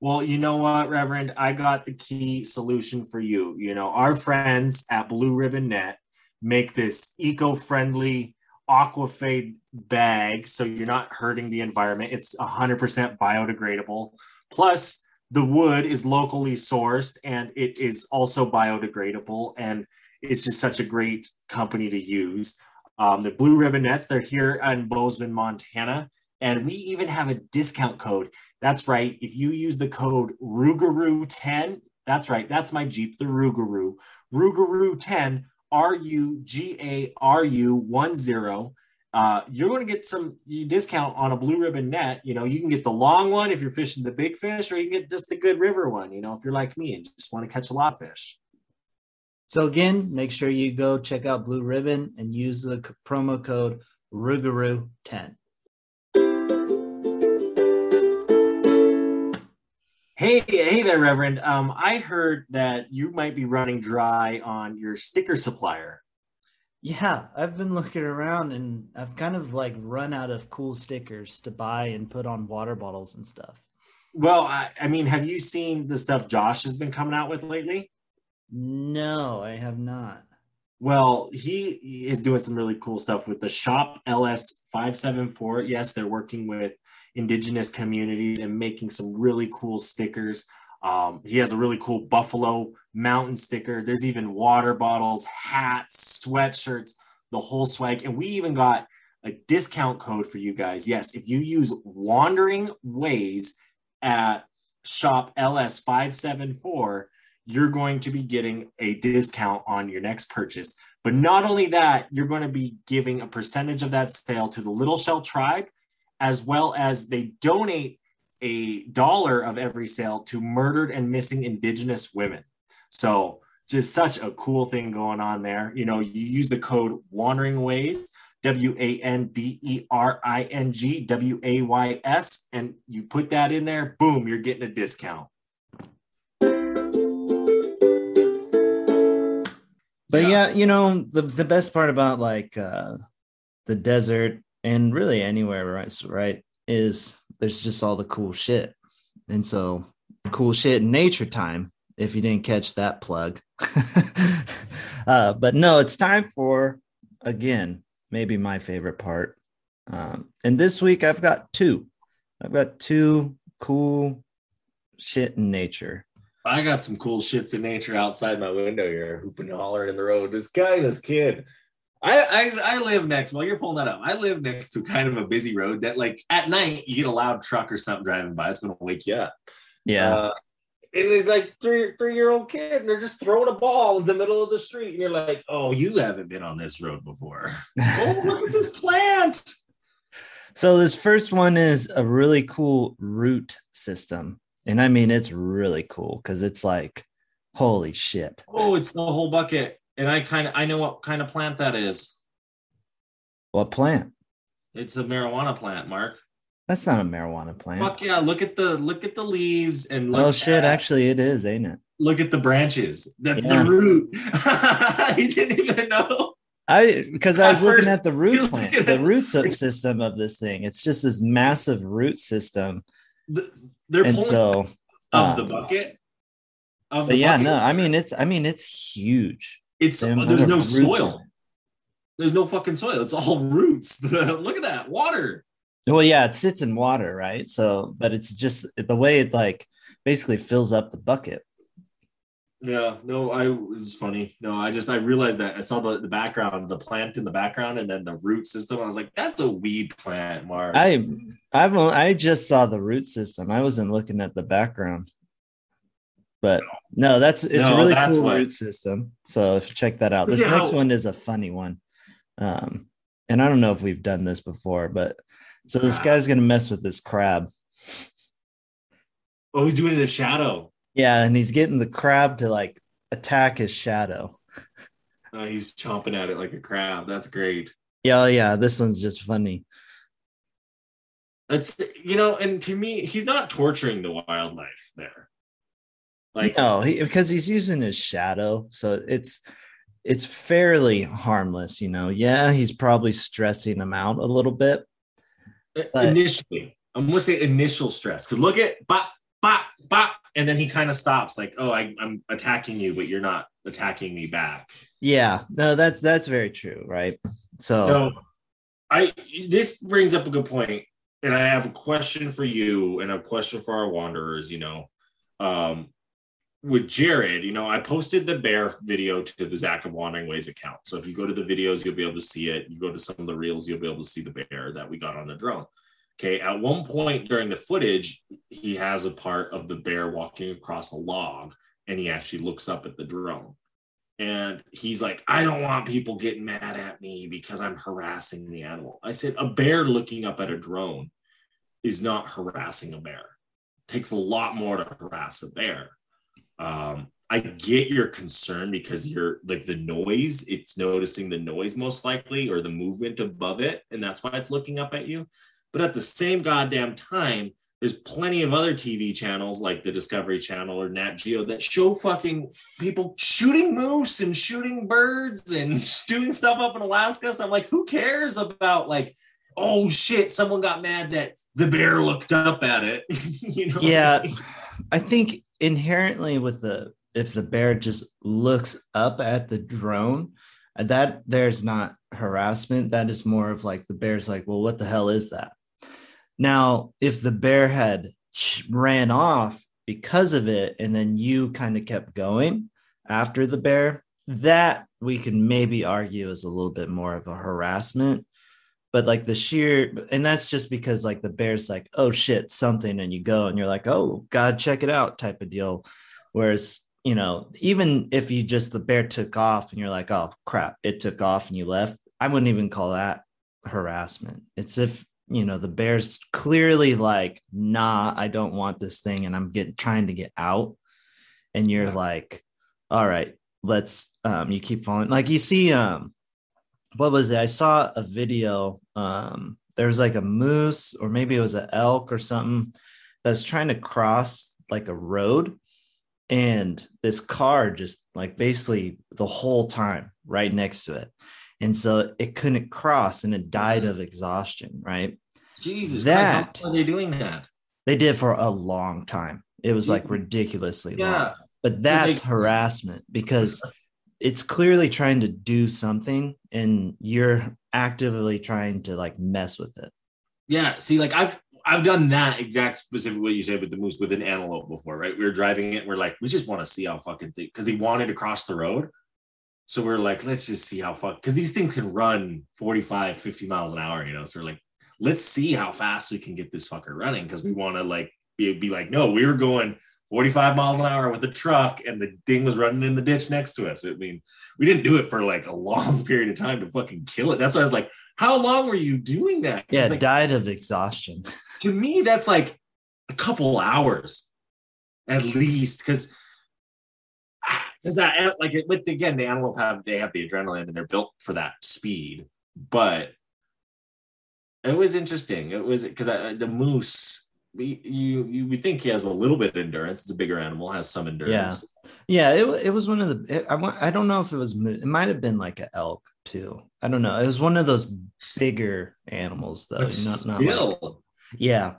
Well, you know what, Reverend? I got the key solution for you. You know, our friends at Blue Ribbon Net make this eco-friendly aquafade bag so you're not hurting the environment. It's 100% biodegradable. Plus, the wood is locally sourced and it is also biodegradable and it's just such a great company to use. Um, the Blue Ribbon Nets, they're here in Bozeman, Montana. And we even have a discount code. That's right. If you use the code Rougarou10, that's right. That's my Jeep, the Rugaroo. Rugaroo10, R U G A R U 1 0. Uh, you're going to get some discount on a blue ribbon net. You know, you can get the long one if you're fishing the big fish, or you can get just the good river one, you know, if you're like me and just want to catch a lot of fish. So again, make sure you go check out Blue Ribbon and use the promo code Rougarou10. Hey, hey there, Reverend. Um, I heard that you might be running dry on your sticker supplier. Yeah, I've been looking around and I've kind of like run out of cool stickers to buy and put on water bottles and stuff. Well, I, I mean, have you seen the stuff Josh has been coming out with lately? No, I have not. Well, he is doing some really cool stuff with the Shop LS 574. Yes, they're working with indigenous communities and making some really cool stickers. Um, he has a really cool Buffalo Mountain sticker. There's even water bottles, hats, sweatshirts, the whole swag. And we even got a discount code for you guys. Yes, if you use Wandering Ways at Shop LS 574, you're going to be getting a discount on your next purchase. But not only that, you're going to be giving a percentage of that sale to the Little Shell Tribe, as well as they donate a dollar of every sale to murdered and missing Indigenous women. So, just such a cool thing going on there. You know, you use the code Wandering Ways, W A N D E R I N G W A Y S, and you put that in there, boom, you're getting a discount. But yeah, you know, the the best part about like uh the desert and really anywhere, right, right, is there's just all the cool shit. And so cool shit in nature time, if you didn't catch that plug. <laughs> uh, but no, it's time for again, maybe my favorite part. Um, and this week I've got two. I've got two cool shit in nature. I got some cool shits in nature outside my window here, hooping and hollering in the road. This guy and this kid. I, I I live next. While you're pulling that up, I live next to kind of a busy road that, like, at night you get a loud truck or something driving by. It's going to wake you up. Yeah. Uh, and it's like three three year old kid, and they're just throwing a ball in the middle of the street, and you're like, "Oh, you haven't been on this road before. <laughs> oh, look at this plant." So this first one is a really cool root system. And I mean, it's really cool because it's like, holy shit. Oh, it's the whole bucket. And I kind of, I know what kind of plant that is. What plant? It's a marijuana plant, Mark. That's not a marijuana plant. Fuck yeah! Look at the look at the leaves and oh shit! At, actually, it is, ain't it? Look at the branches. That's yeah. the root. <laughs> you didn't even know. I because I was <laughs> At looking first, at the root plant, the root system of this thing. It's just this massive root system. The, they're and pulling so, of uh, the bucket. Of the yeah, bucket. no, I mean it's I mean it's huge. It's there's no soil. There's no fucking soil. It's all <laughs> roots. <laughs> Look at that water. Well, yeah, it sits in water, right? So, but it's just the way it like basically fills up the bucket. Yeah, no, I was funny. No, I just I realized that I saw the, the background, the plant in the background, and then the root system. I was like, that's a weed plant, Mark. I I've I just saw the root system. I wasn't looking at the background. But no, that's it's no, a really cool what... root system. So if check that out. This yeah. next one is a funny one. Um, and I don't know if we've done this before, but so this guy's gonna mess with this crab. Oh, he's doing it in the shadow. Yeah, and he's getting the crab to like attack his shadow. <laughs> Oh, he's chomping at it like a crab. That's great. Yeah, oh, yeah. This one's just funny. It's you know, and to me, he's not torturing the wildlife there. Like no, he, because he's using his shadow, so it's it's fairly harmless, you know. Yeah, he's probably stressing him out a little bit. But... Initially, I'm gonna say initial stress because look at bop, bop, bop, and then he kind of stops, like, "Oh, I, I'm attacking you, but you're not attacking me back." Yeah, no, that's that's very true, right? So, so I this brings up a good point, and I have a question for you and a question for our wanderers. You know, um, with Jared, you know, I posted the bear video to the Zach of Wandering Ways account. So if you go to the videos, you'll be able to see it. You go to some of the reels, you'll be able to see the bear that we got on the drone. Okay. At one point during the footage, he has a part of the bear walking across a log and he actually looks up at the drone. And he's like, I don't want people getting mad at me because I'm harassing the animal. I said, a bear looking up at a drone is not harassing a bear. It takes a lot more to harass a bear um, I get your concern because you're like the noise, it's noticing the noise most likely or the movement above it. And that's why it's looking up at you. But at the same goddamn time, there's plenty of other TV channels like the Discovery Channel or Nat Geo that show fucking people shooting moose and shooting birds and <laughs> doing stuff up in Alaska. So I'm like, who cares about like, oh shit, someone got mad that the bear looked up at it. <laughs> you know? Yeah. I think inherently with the if the bear just looks up at the drone, that there's not harassment. That is more of like the bear's like, well, what the hell is that? Now, if the bear had ran off because of it, and then you kind of kept going after the bear, that we can maybe argue is a little bit more of a harassment. But like the sheer and that's just because like the bear's like oh shit something and you go and you're like oh god check it out type of deal. Whereas you know even if you just the bear took off and you're like oh crap it took off and you left i wouldn't even call that harassment. It's if you know the bear's clearly like nah i don't want this thing and i'm getting trying to get out and you're like all right let's um you keep falling like you see um what was it? I saw a video. Um, there was like a moose, or maybe it was an elk or something that's trying to cross like a road. And this car just like basically the whole time right next to it. And so it couldn't cross and it died of exhaustion, right? Jesus, that Christ, how are they doing that? They did for a long time. It was like ridiculously yeah. long. But that's they- harassment because it's clearly trying to do something and you're actively trying to like mess with it. Yeah. See, like I've I've done that exact specific what you said with the moose with an antelope before, right? We were driving it and we're like, we just want to see how fucking thing because he wanted to cross the road. So we're like, let's just see how fuck because these things can run 45, 50 miles an hour, you know. So we're like, let's see how fast we can get this fucker running because we want to like be, be like, no, we were going 45 miles an hour with a truck and the thing was running in the ditch next to us. I mean, we didn't do it for like a <laughs> long period of time to fucking kill it. That's why I was like, how long were you doing that? Yeah, like, died of exhaustion. To me, that's like a couple hours at least because because ah, that like with again the animal have they have the adrenaline and they're built for that speed but it was interesting it was because the moose we, you you would think he has a little bit of endurance. It's a bigger animal, has some endurance. Yeah, yeah. It, it was one of the. It, I want. I don't know if it was. It might have been like an elk too. I don't know. It was one of those bigger animals though. But not not still. Like, yeah,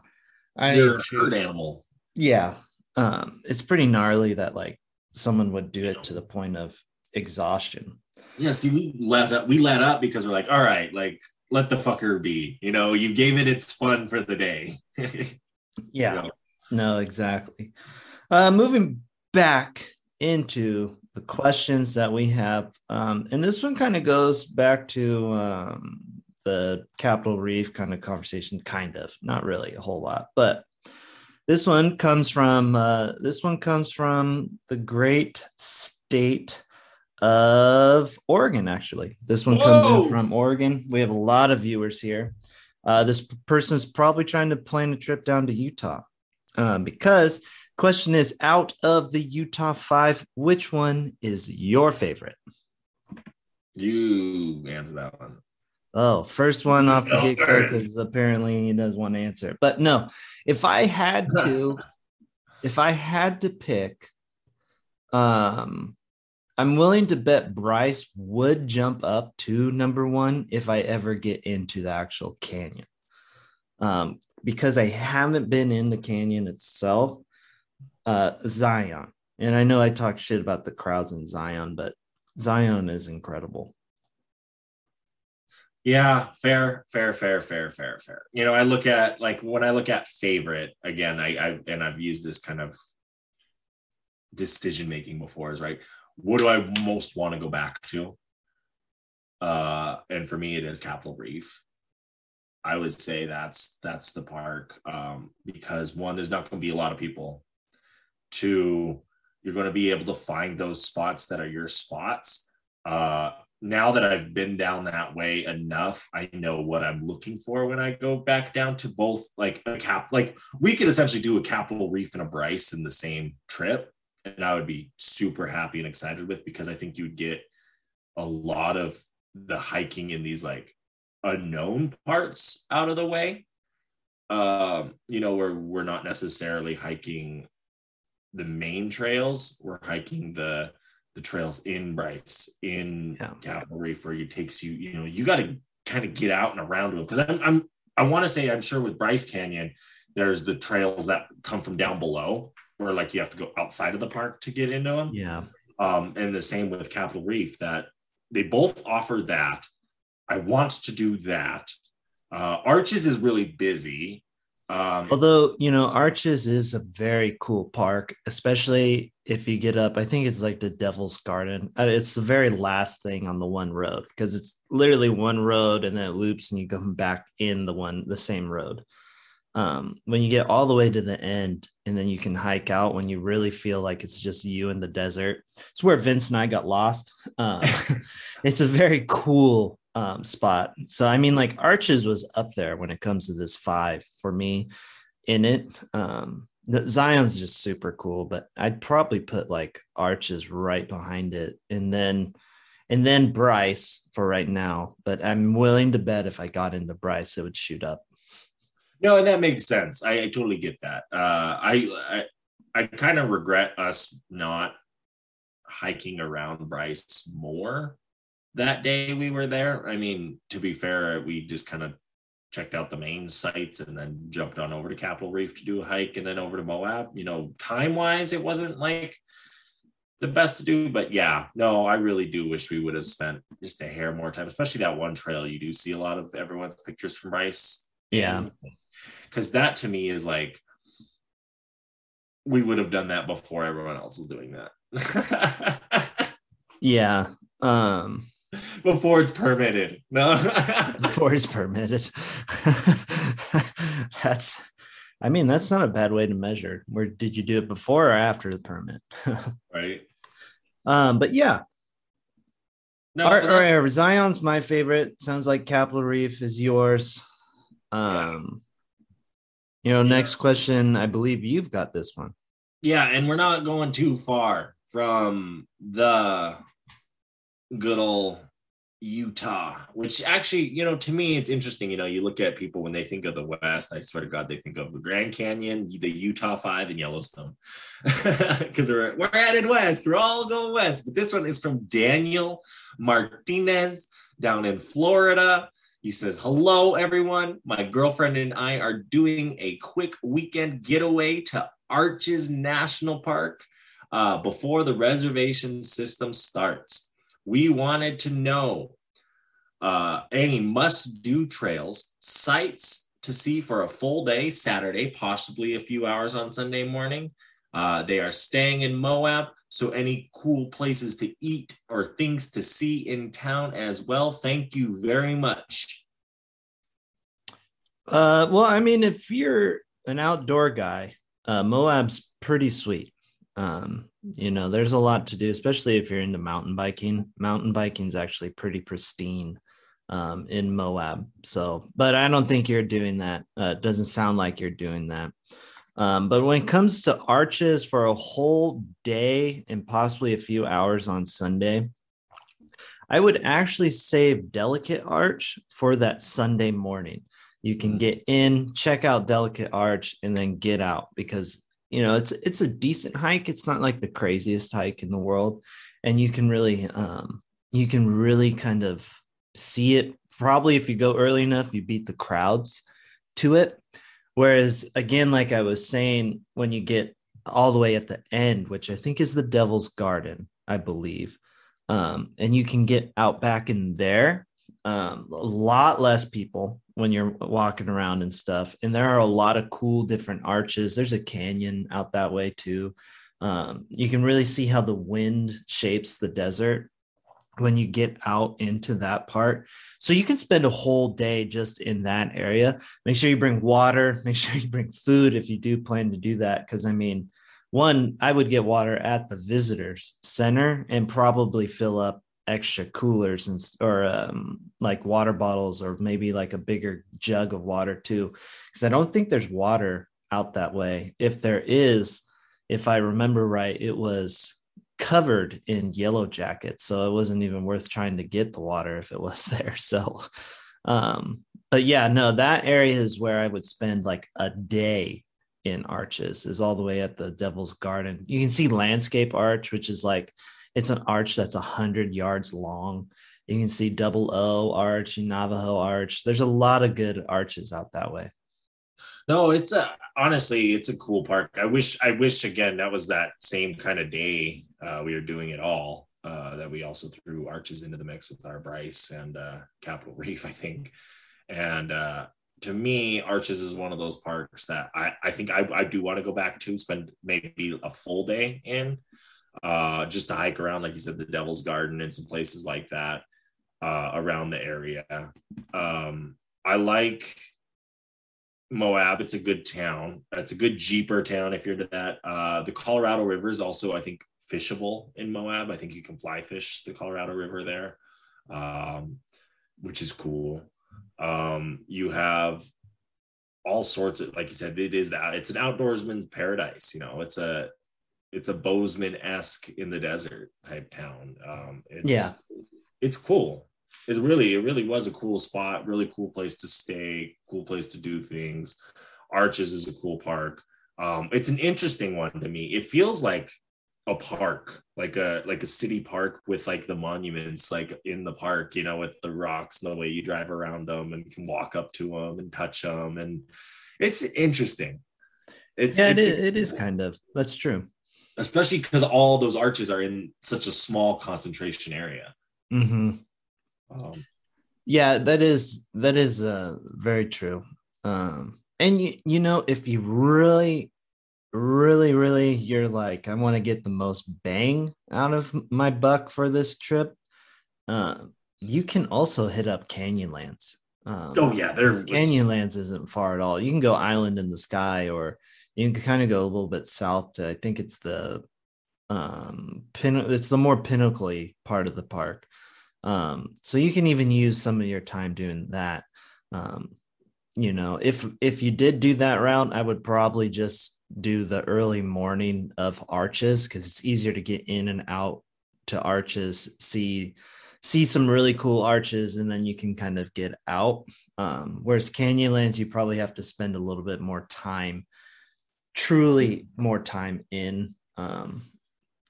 I mean, herd animal. Yeah, um, it's pretty gnarly that like someone would do it to the point of exhaustion. Yeah. See, we let up. We let up because we're like, all right, like let the fucker be. You know, you gave it its fun for the day. <laughs> Yeah. No, exactly. Uh, moving back into the questions that we have, um, and this one kind of goes back to um, the Capitol Reef kind of conversation, kind of, not really a whole lot, but this one comes from uh, this one comes from the great state of Oregon. Actually, this one Whoa. comes in from Oregon. We have a lot of viewers here. Uh, this person's probably trying to plan a trip down to Utah um, because question is out of the Utah five, which one is your favorite? You answer that one. Oh, first one off the get go because apparently he does want to answer. But no, if I had to, <laughs> if I had to pick, um, I'm willing to bet Bryce would jump up to number one if I ever get into the actual canyon. Um, because I haven't been in the canyon itself, uh, Zion. And I know I talk shit about the crowds in Zion, but Zion is incredible. Yeah, fair, fair, fair, fair, fair, fair. You know, I look at like when I look at favorite again, I, I and I've used this kind of decision making before is right. What do I most want to go back to? Uh, and for me, it is Capitol Reef. I would say that's that's the park um, because one, there's not going to be a lot of people. Two, you're going to be able to find those spots that are your spots. Uh, now that I've been down that way enough, I know what I'm looking for when I go back down to both like a cap. Like we could essentially do a Capitol Reef and a Bryce in the same trip, and I would be super happy and excited with because I think you'd get a lot of the hiking in these like unknown parts out of the way. Um, you know, where we're not necessarily hiking the main trails, we're hiking the the trails in Bryce, in yeah. Reef, where it takes you, you know, you got to kind of get out and around them. Because I'm, I'm, I want to say, I'm sure with Bryce Canyon, there's the trails that come from down below, where like you have to go outside of the park to get into them. Yeah. Um, and the same with Capitol Reef, that they both offer that. I want to do that. Uh, Arches is really busy. Um, Although, you know, Arches is a very cool park, especially if you get up. I think it's like the Devil's Garden. Uh, it's the very last thing on the one road because it's literally one road and then it loops and you come back in the one, the same road. Um, when you get all the way to the end and then you can hike out when you really feel like it's just you in the desert, it's where Vince and I got lost. Um, <laughs> it's a very cool um, spot. So I mean, like Arches was up there when it comes to this five for me in it. Um, the Zion's just super cool, but I'd probably put like Arches right behind it, and then and then Bryce for right now. But I'm willing to bet if I got into Bryce, it would shoot up. No, and that makes sense. I, I totally get that. Uh, I I, I kind of regret us not hiking around Bryce more that day we were there. I mean, to be fair, we just kind of checked out the main sites and then jumped on over to Capitol Reef to do a hike and then over to Moab. You know, time wise, it wasn't like the best to do, but yeah, no, I really do wish we would have spent just a hair more time, especially that one trail. You do see a lot of everyone's pictures from Bryce. Yeah. Because that to me is like, we would have done that before everyone else was doing that. <laughs> yeah. Um, before it's permitted. No, <laughs> before it's permitted. <laughs> that's, I mean, that's not a bad way to measure. Where did you do it before or after the permit? right. Um, but yeah. No, our, our, Zion's my favorite. Sounds like Capitol Reef is yours. Um, you know, next question. I believe you've got this one. Yeah, and we're not going too far from the good old Utah, which actually, you know, to me, it's interesting. You know, you look at people when they think of the West, I swear to God, they think of the Grand Canyon, the Utah Five, and Yellowstone <laughs> because we're, we're headed west. We're all going west. But this one is from Daniel Martinez down in Florida. He says, Hello, everyone. My girlfriend and I are doing a quick weekend getaway to Arches National Park uh, before the reservation system starts we wanted to know uh, any must do trails, sites to see for a full day Saturday, possibly a few hours on Sunday morning. Uh, they are staying in Moab, so any cool places to eat or things to see in town as well. Thank you very much. Uh, well, I mean, if you're an outdoor guy, uh, Moab's pretty sweet. Um, you know, there's a lot to do, especially if you're into mountain biking. Mountain biking is actually pretty pristine um, in Moab. So, but I don't think you're doing that. Uh, it doesn't sound like you're doing that. Um, but when it comes to arches for a whole day and possibly a few hours on Sunday, I would actually save Delicate Arch for that Sunday morning. You can mm. get in, check out Delicate Arch, and then get out because you know it's it's a decent hike it's not like the craziest hike in the world and you can really um you can really kind of see it probably if you go early enough you beat the crowds to it whereas again like i was saying when you get all the way at the end which i think is the devil's garden i believe um, and you can get out back in there um, a lot less people when you're walking around and stuff. And there are a lot of cool different arches. There's a canyon out that way too. Um, you can really see how the wind shapes the desert when you get out into that part. So you can spend a whole day just in that area. Make sure you bring water, <laughs> make sure you bring food if you do plan to do that. Because I mean, one, I would get water at the visitors center and probably fill up extra coolers and or um, like water bottles or maybe like a bigger jug of water too because i don't think there's water out that way if there is if I remember right, it was covered in yellow jackets. So it wasn't even worth trying to get the water if it was <laughs> there. So, um, but yeah, no, that area is where I would spend like a day in arches, is all the way at the Devil's Garden. You can see Landscape Arch, which is like it's an arch that's a hundred yards long. You can see Double O Arch Navajo Arch. There's a lot of good arches out that way. No, it's a honestly, it's a cool park. I wish, I wish again that was that same kind of day uh, we were doing it all. Uh, that we also threw arches into the mix with our Bryce and uh, Capitol <laughs> Reef, I think. And uh, to me, Arches is one of those parks that I, I think I, I do want to go back to, spend maybe a full day in, uh, just to hike around, like you said, the Devil's Garden and some places like that uh, around the area. Um, I like Moab. It's a good town. It's a good jeeper town if you're to that. Uh, the Colorado River is also, I think, fishable in Moab. I think you can fly fish the Colorado River there, um, which is cool. Um, you have all sorts of, like you said, it is that it's an outdoorsman's paradise. You know, it's a it's a Bozeman esque in the desert type town. Um, it's, yeah, it's cool it really it really was a cool spot really cool place to stay cool place to do things. Arches is a cool park. Um, it's an interesting one to me. It feels like a park like a like a city park with like the monuments like in the park you know with the rocks and the way you drive around them and can walk up to them and touch them and it's interesting. It's yeah it's, it, is, it is kind of that's true. Especially because all those arches are in such a small concentration area. Mm-hmm. Um, yeah, that is that is uh, very true. Um, and you you know if you really really really you're like I want to get the most bang out of my buck for this trip, uh, you can also hit up Canyonlands. Um, oh yeah, there's Canyonlands isn't far at all. You can go Island in the Sky, or you can kind of go a little bit south to I think it's the um pin it's the more pinnacle part of the park um, so you can even use some of your time doing that. Um, you know, if if you did do that route, I would probably just do the early morning of arches because it's easier to get in and out to arches, see see some really cool arches, and then you can kind of get out. Um, whereas Canyonlands, you probably have to spend a little bit more time, truly more time in um,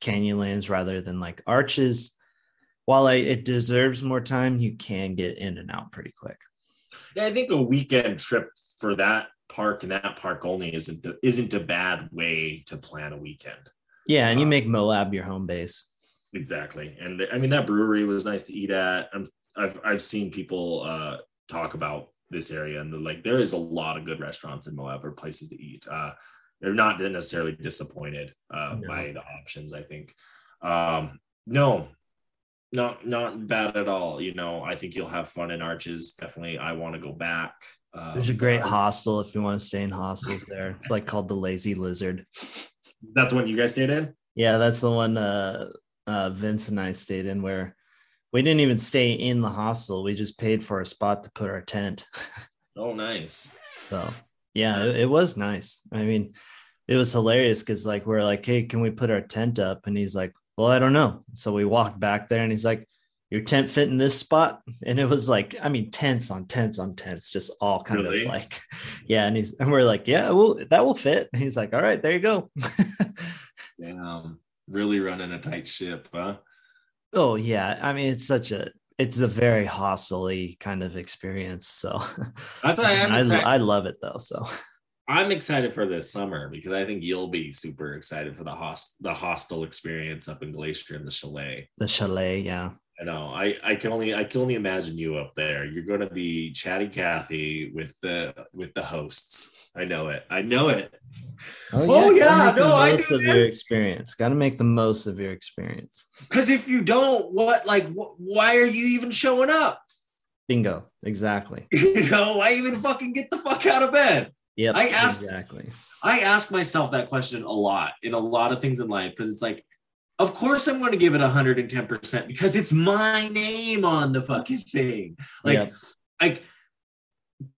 Canyonlands rather than like arches while I, it deserves more time, you can get in and out pretty quick. Yeah, I think a weekend trip for that park and that park only isn't isn't a bad way to plan a weekend. Yeah, and you um, make Moab your home base. Exactly, and I mean that brewery was nice to eat at. i have I've seen people uh, talk about this area, and like there is a lot of good restaurants in Moab or places to eat. Uh, they're not necessarily disappointed uh, no. by the options. I think. Um, no, not not bad at all. You know, I think you'll have fun in Arches. Definitely, I want to go back. Um, There's a great hostel if you want to stay in hostels there. It's like called the Lazy Lizard. That's the one you guys stayed in. Yeah, that's the one uh, uh, Vince and I stayed in where we didn't even stay in the hostel. We just paid for a spot to put our tent. <laughs> oh, nice. So yeah, it, it was nice. I mean, it was hilarious because like we're like, hey, can we put our tent up? And he's like, well, I don't know. So we walked back there and he's like, your tent fit in this spot. And it was like, I mean, tents on tents on tents, just all kind really? of like, <laughs> yeah. And he's, and we're like, yeah, well, that will fit. And he's like, all right, there you go. <laughs> Damn, really running a tight ship, huh? Oh yeah, I mean it's such a it's a very hostily kind of experience. So I'm I, <laughs> excited. I love it though. So I'm excited for this summer because I think you'll be super excited for the host the hostel experience up in Glacier and the chalet. the chalet, yeah. I know. I, I can only I can only imagine you up there. You're going to be chatty Kathy with the with the hosts. I know it. I know it. Oh, oh gotta yeah, make the no, I most of your experience. Got to make the most of your experience. Because if you don't, what like wh- why are you even showing up? Bingo, exactly. <laughs> You know, why even fucking get the fuck out of bed? Yep, I asked- exactly. I ask myself that question a lot in a lot of things in life because it's like, of course I'm going to give it 110% because it's my name on the fucking thing. Like, like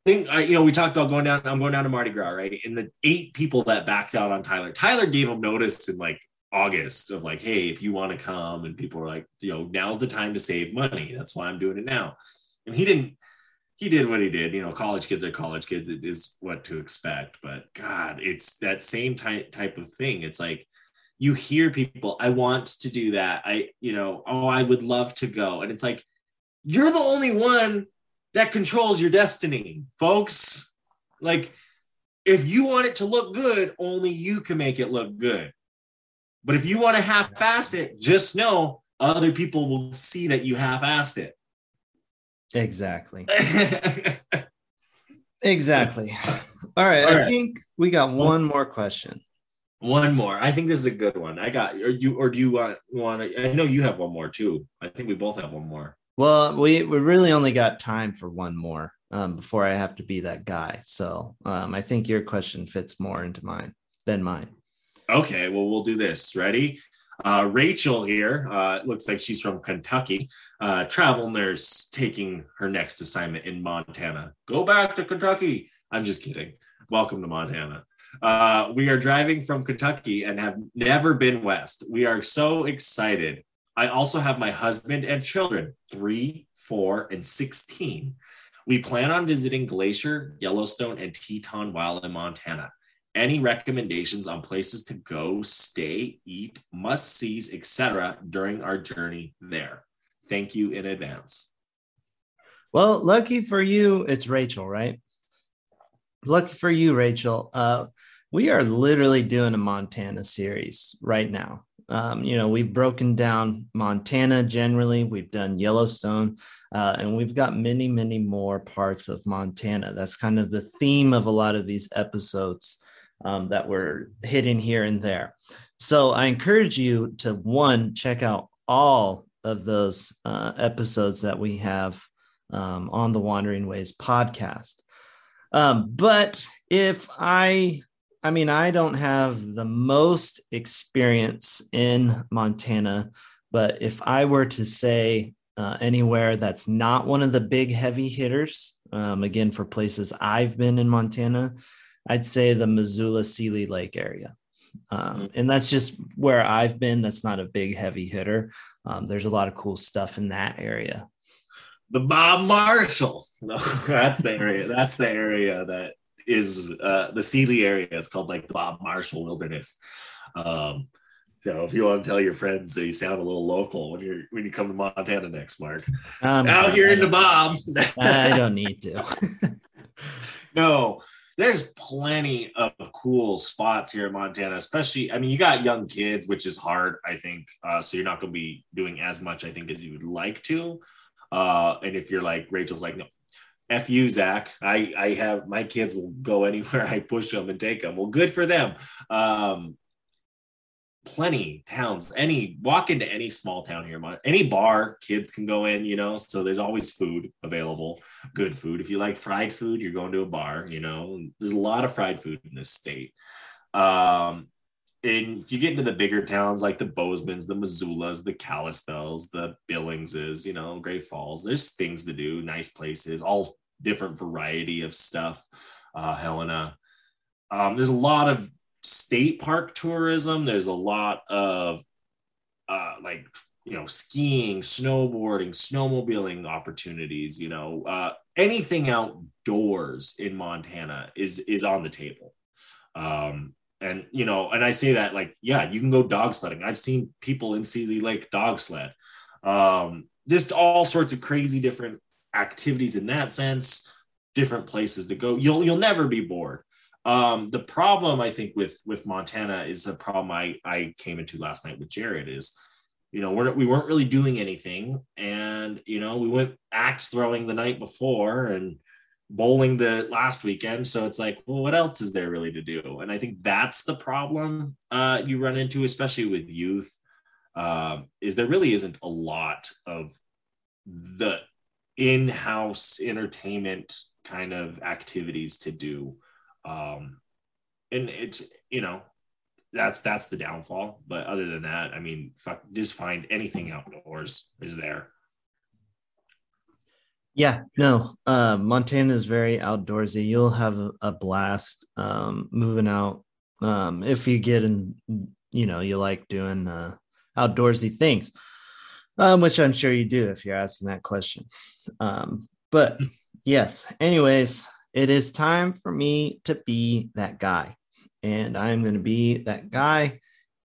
think I, you know, we talked about going down. I'm going down to Mardi Gras, right? And the eight people that backed out on Tyler, Tyler gave them notice in like August of like, hey, if you want to come, and people were like, you know, now's the time to save money. That's why I'm doing it now. And he didn't. He did what he did. You know, college kids are college kids. It is what to expect. But God, it's that same type type of thing. It's like you hear people, I want to do that. I, you know, oh, I would love to go. And it's like, you're the only one that controls your destiny, folks. Like, if you want it to look good, only you can make it look good. But if you want to half ass it, just know other people will see that you half assed Exactly. <laughs> Exactly. All right. All I right. think we got one more question. one more. I think this is a good one. I got or you or do you want want to, I know you have one more too. I think we both have one more. Well, we, we really only got time for one more um, before I have to be that guy. So um, I think your question fits more into mine than mine. Okay, well, we'll do this. Ready? Uh, Rachel here uh, looks like she's from Kentucky. Uh, travel nurse taking her next assignment in Montana. Go back to Kentucky. I'm just kidding. Welcome to Montana. Uh, we are driving from Kentucky and have never been west. We are so excited. I also have my husband and children, three, four, and 16. We plan on visiting Glacier, Yellowstone, and Teton while in Montana. Any recommendations on places to go, stay, eat, must sees, etc. during our journey there? Thank you in advance. Well, lucky for you, it's Rachel, right? Lucky for you, Rachel. Uh, we are literally doing a Montana series right now. Um, you know, we've broken down Montana generally, we've done Yellowstone, uh, and we've got many, many more parts of Montana. That's kind of the theme of a lot of these episodes um, that were hidden here and there. So I encourage you to one, check out all of those uh, episodes that we have um, on the Wandering Ways podcast. Um, but if I, I mean, I don't have the most experience in Montana, but if I were to say uh, anywhere that's not one of the big heavy hitters, um, again, for places I've been in Montana, I'd say the Missoula Seeley Lake area. Um, and that's just where I've been. That's not a big heavy hitter. Um, there's a lot of cool stuff in that area. The Bob Marshall. <laughs> No, that's the area. That's the area that is uh, the Seeley area. It's called like the Bob Marshall Wilderness. Um, so if you want to tell your friends that you sound a little local when you're when you come to Montana next, Mark, Um, out here in the Bob. I don't <laughs> need to. <laughs> no, there's plenty of cool spots here in Montana, especially. I mean, you got young kids, which is hard, I think. Uh, so you're not going to be doing as much, I think, as you would like to. Uh, and if you're like Rachel's, like, no, f you, Zach. I I have my kids will go anywhere I push them and take them. Well, good for them. Um, plenty towns any walk into any small town here any bar kids can go in you know so there's always food available good food if you like fried food you're going to a bar you know there's a lot of fried food in this state um and if you get into the bigger towns like the Bozeman's, the Missoulas, the Kalispells, the Billingses, you know, Great Falls, there's things to do, nice places, all different variety of stuff. Uh, Helena, um, there's a lot of state park tourism. There's a lot of uh, like you know skiing, snowboarding, snowmobiling opportunities. You know, uh, anything outdoors in Montana is is on the table. Um, and you know, and I say that like, yeah, you can go dog sledding. I've seen people in Seeley Lake dog sled. Um, just all sorts of crazy different activities in that sense, different places to go. You'll you'll never be bored. Um, the problem I think with with Montana is the problem I I came into last night with Jared is, you know, we're we weren't really doing anything, and you know we went axe throwing the night before and bowling the last weekend. So it's like, well, what else is there really to do? And I think that's the problem uh, you run into, especially with youth, uh, is there really isn't a lot of the in-house entertainment kind of activities to do. Um, and it's, you know, that's that's the downfall. But other than that, I mean, fuck, just find anything outdoors is there. Yeah, no. Uh, Montana is very outdoorsy. You'll have a, a blast um, moving out um, if you get in. You know, you like doing uh, outdoorsy things, um, which I'm sure you do if you're asking that question. Um, but <laughs> yes, anyways, it is time for me to be that guy, and I'm going to be that guy.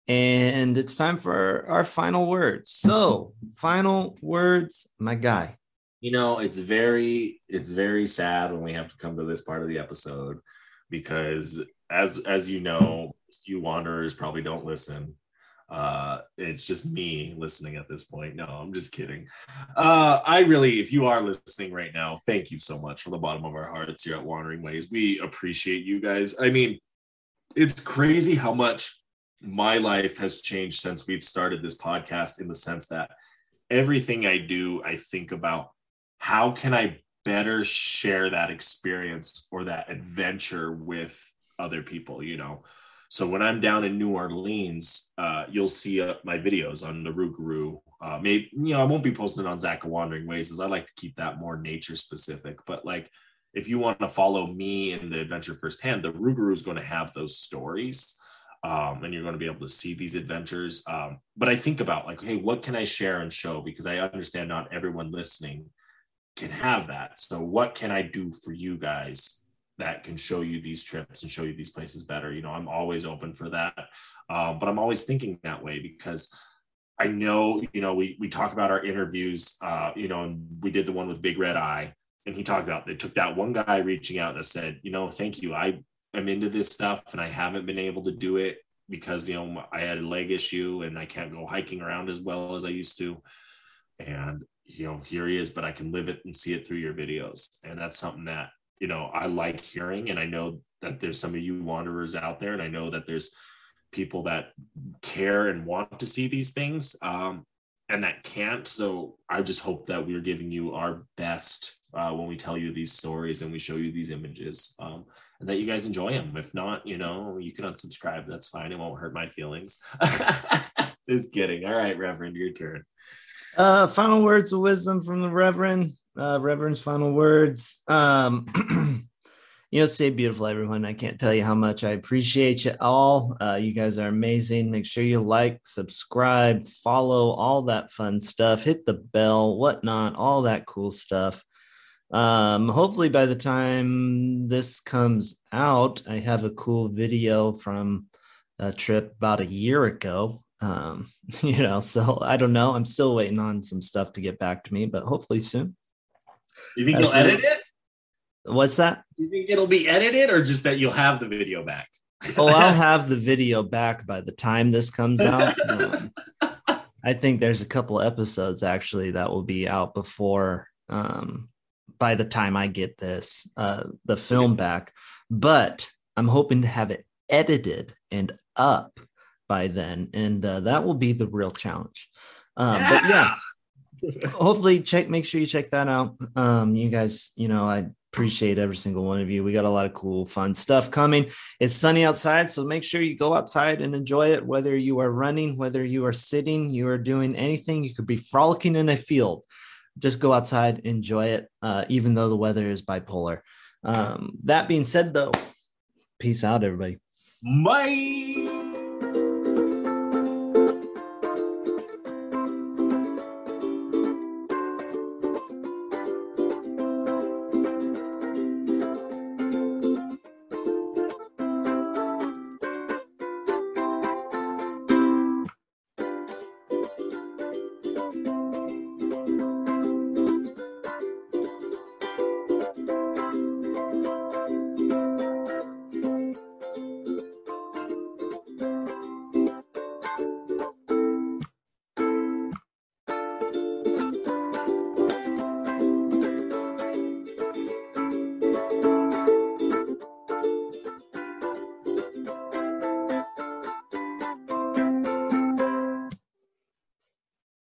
And it's time for our final words. So, final words, my guy you know it's very it's very sad when we have to come to this part of the episode because as as you know you wanderers probably don't listen uh it's just me listening at this point. No i'm just kidding. Uh i really if you are listening right now thank you so much from the bottom of our hearts here at wandering ways. We appreciate you guys. I mean it's crazy how much my life has changed since we've started this podcast in the sense that everything i do i think about how can I better share that experience or that adventure with other people, you know? So when I'm down in New Orleans, uh, you'll see uh, my videos on the Rougarou. Uh, maybe you know I won't be posting on Zach Wandering Ways, as I like to keep that more nature specific. But like, if you want to follow me in the adventure firsthand, the Rougarou is going to have those stories, um, and you're going to be able to see these adventures. Um, but I think about like, hey, what can I share and show? Because I understand not everyone listening can have that. So what can I do for you guys that can show you these trips and show you these places better? You know, I'm always open for that. Um, but I'm always thinking that way because I know, you know, we we talk about our interviews, uh, you know, and we did the one with Big Red Eye, and he talked about they took that one guy reaching out that said, you know, thank you. I am into this stuff and I haven't been able to do it because you know I had a leg issue and I can't go hiking around as well as I used to. And you know, here he is, but I can live it and see it through your videos. And that's something that, you know, I like hearing. And I know that there's some of you wanderers out there, and I know that there's people that care and want to see these things um, and that can't. So I just hope that we're giving you our best uh, when we tell you these stories and we show you these images. Um, and that you guys enjoy them. If not, you know, you can unsubscribe. That's fine. It won't hurt my feelings. <laughs> Just kidding. All right, Reverend, your turn. Uh, final words of wisdom from the Reverend. Uh, Reverend's final words. Um, <clears throat> you know, stay beautiful, everyone. I can't tell you how much I appreciate you all. Uh, you guys are amazing. Make sure you like, subscribe, follow, all that fun stuff. Hit the bell, whatnot, all that cool stuff. Um, hopefully, by the time this comes out, I have a cool video from a trip about a year ago um, <laughs> you know, so I don't know. I'm still waiting on some stuff to get back to me, but hopefully soon. You think you'll edit it? What's that? You think it'll be edited or just that you'll have the video back? oh, I'll <laughs> have the video back by the time this comes out. Um, <laughs> I think there's a couple episodes actually that will be out before um, by the time I get this uh, the film back. But I'm hoping to have it edited and up by then, and uh, that will be the real challenge. Uh, yeah. But yeah, <laughs> hopefully, check. Make sure you check that out. Um, you guys, you know, I appreciate every single one of you. We got a lot of cool, fun stuff coming. It's sunny outside, so make sure you go outside and enjoy it. Whether you are running, whether you are sitting, you are doing anything. You could be frolicking in a field. Just go outside, enjoy it, uh, even though the weather is bipolar. Um, that being said, though, peace out, everybody. Bye.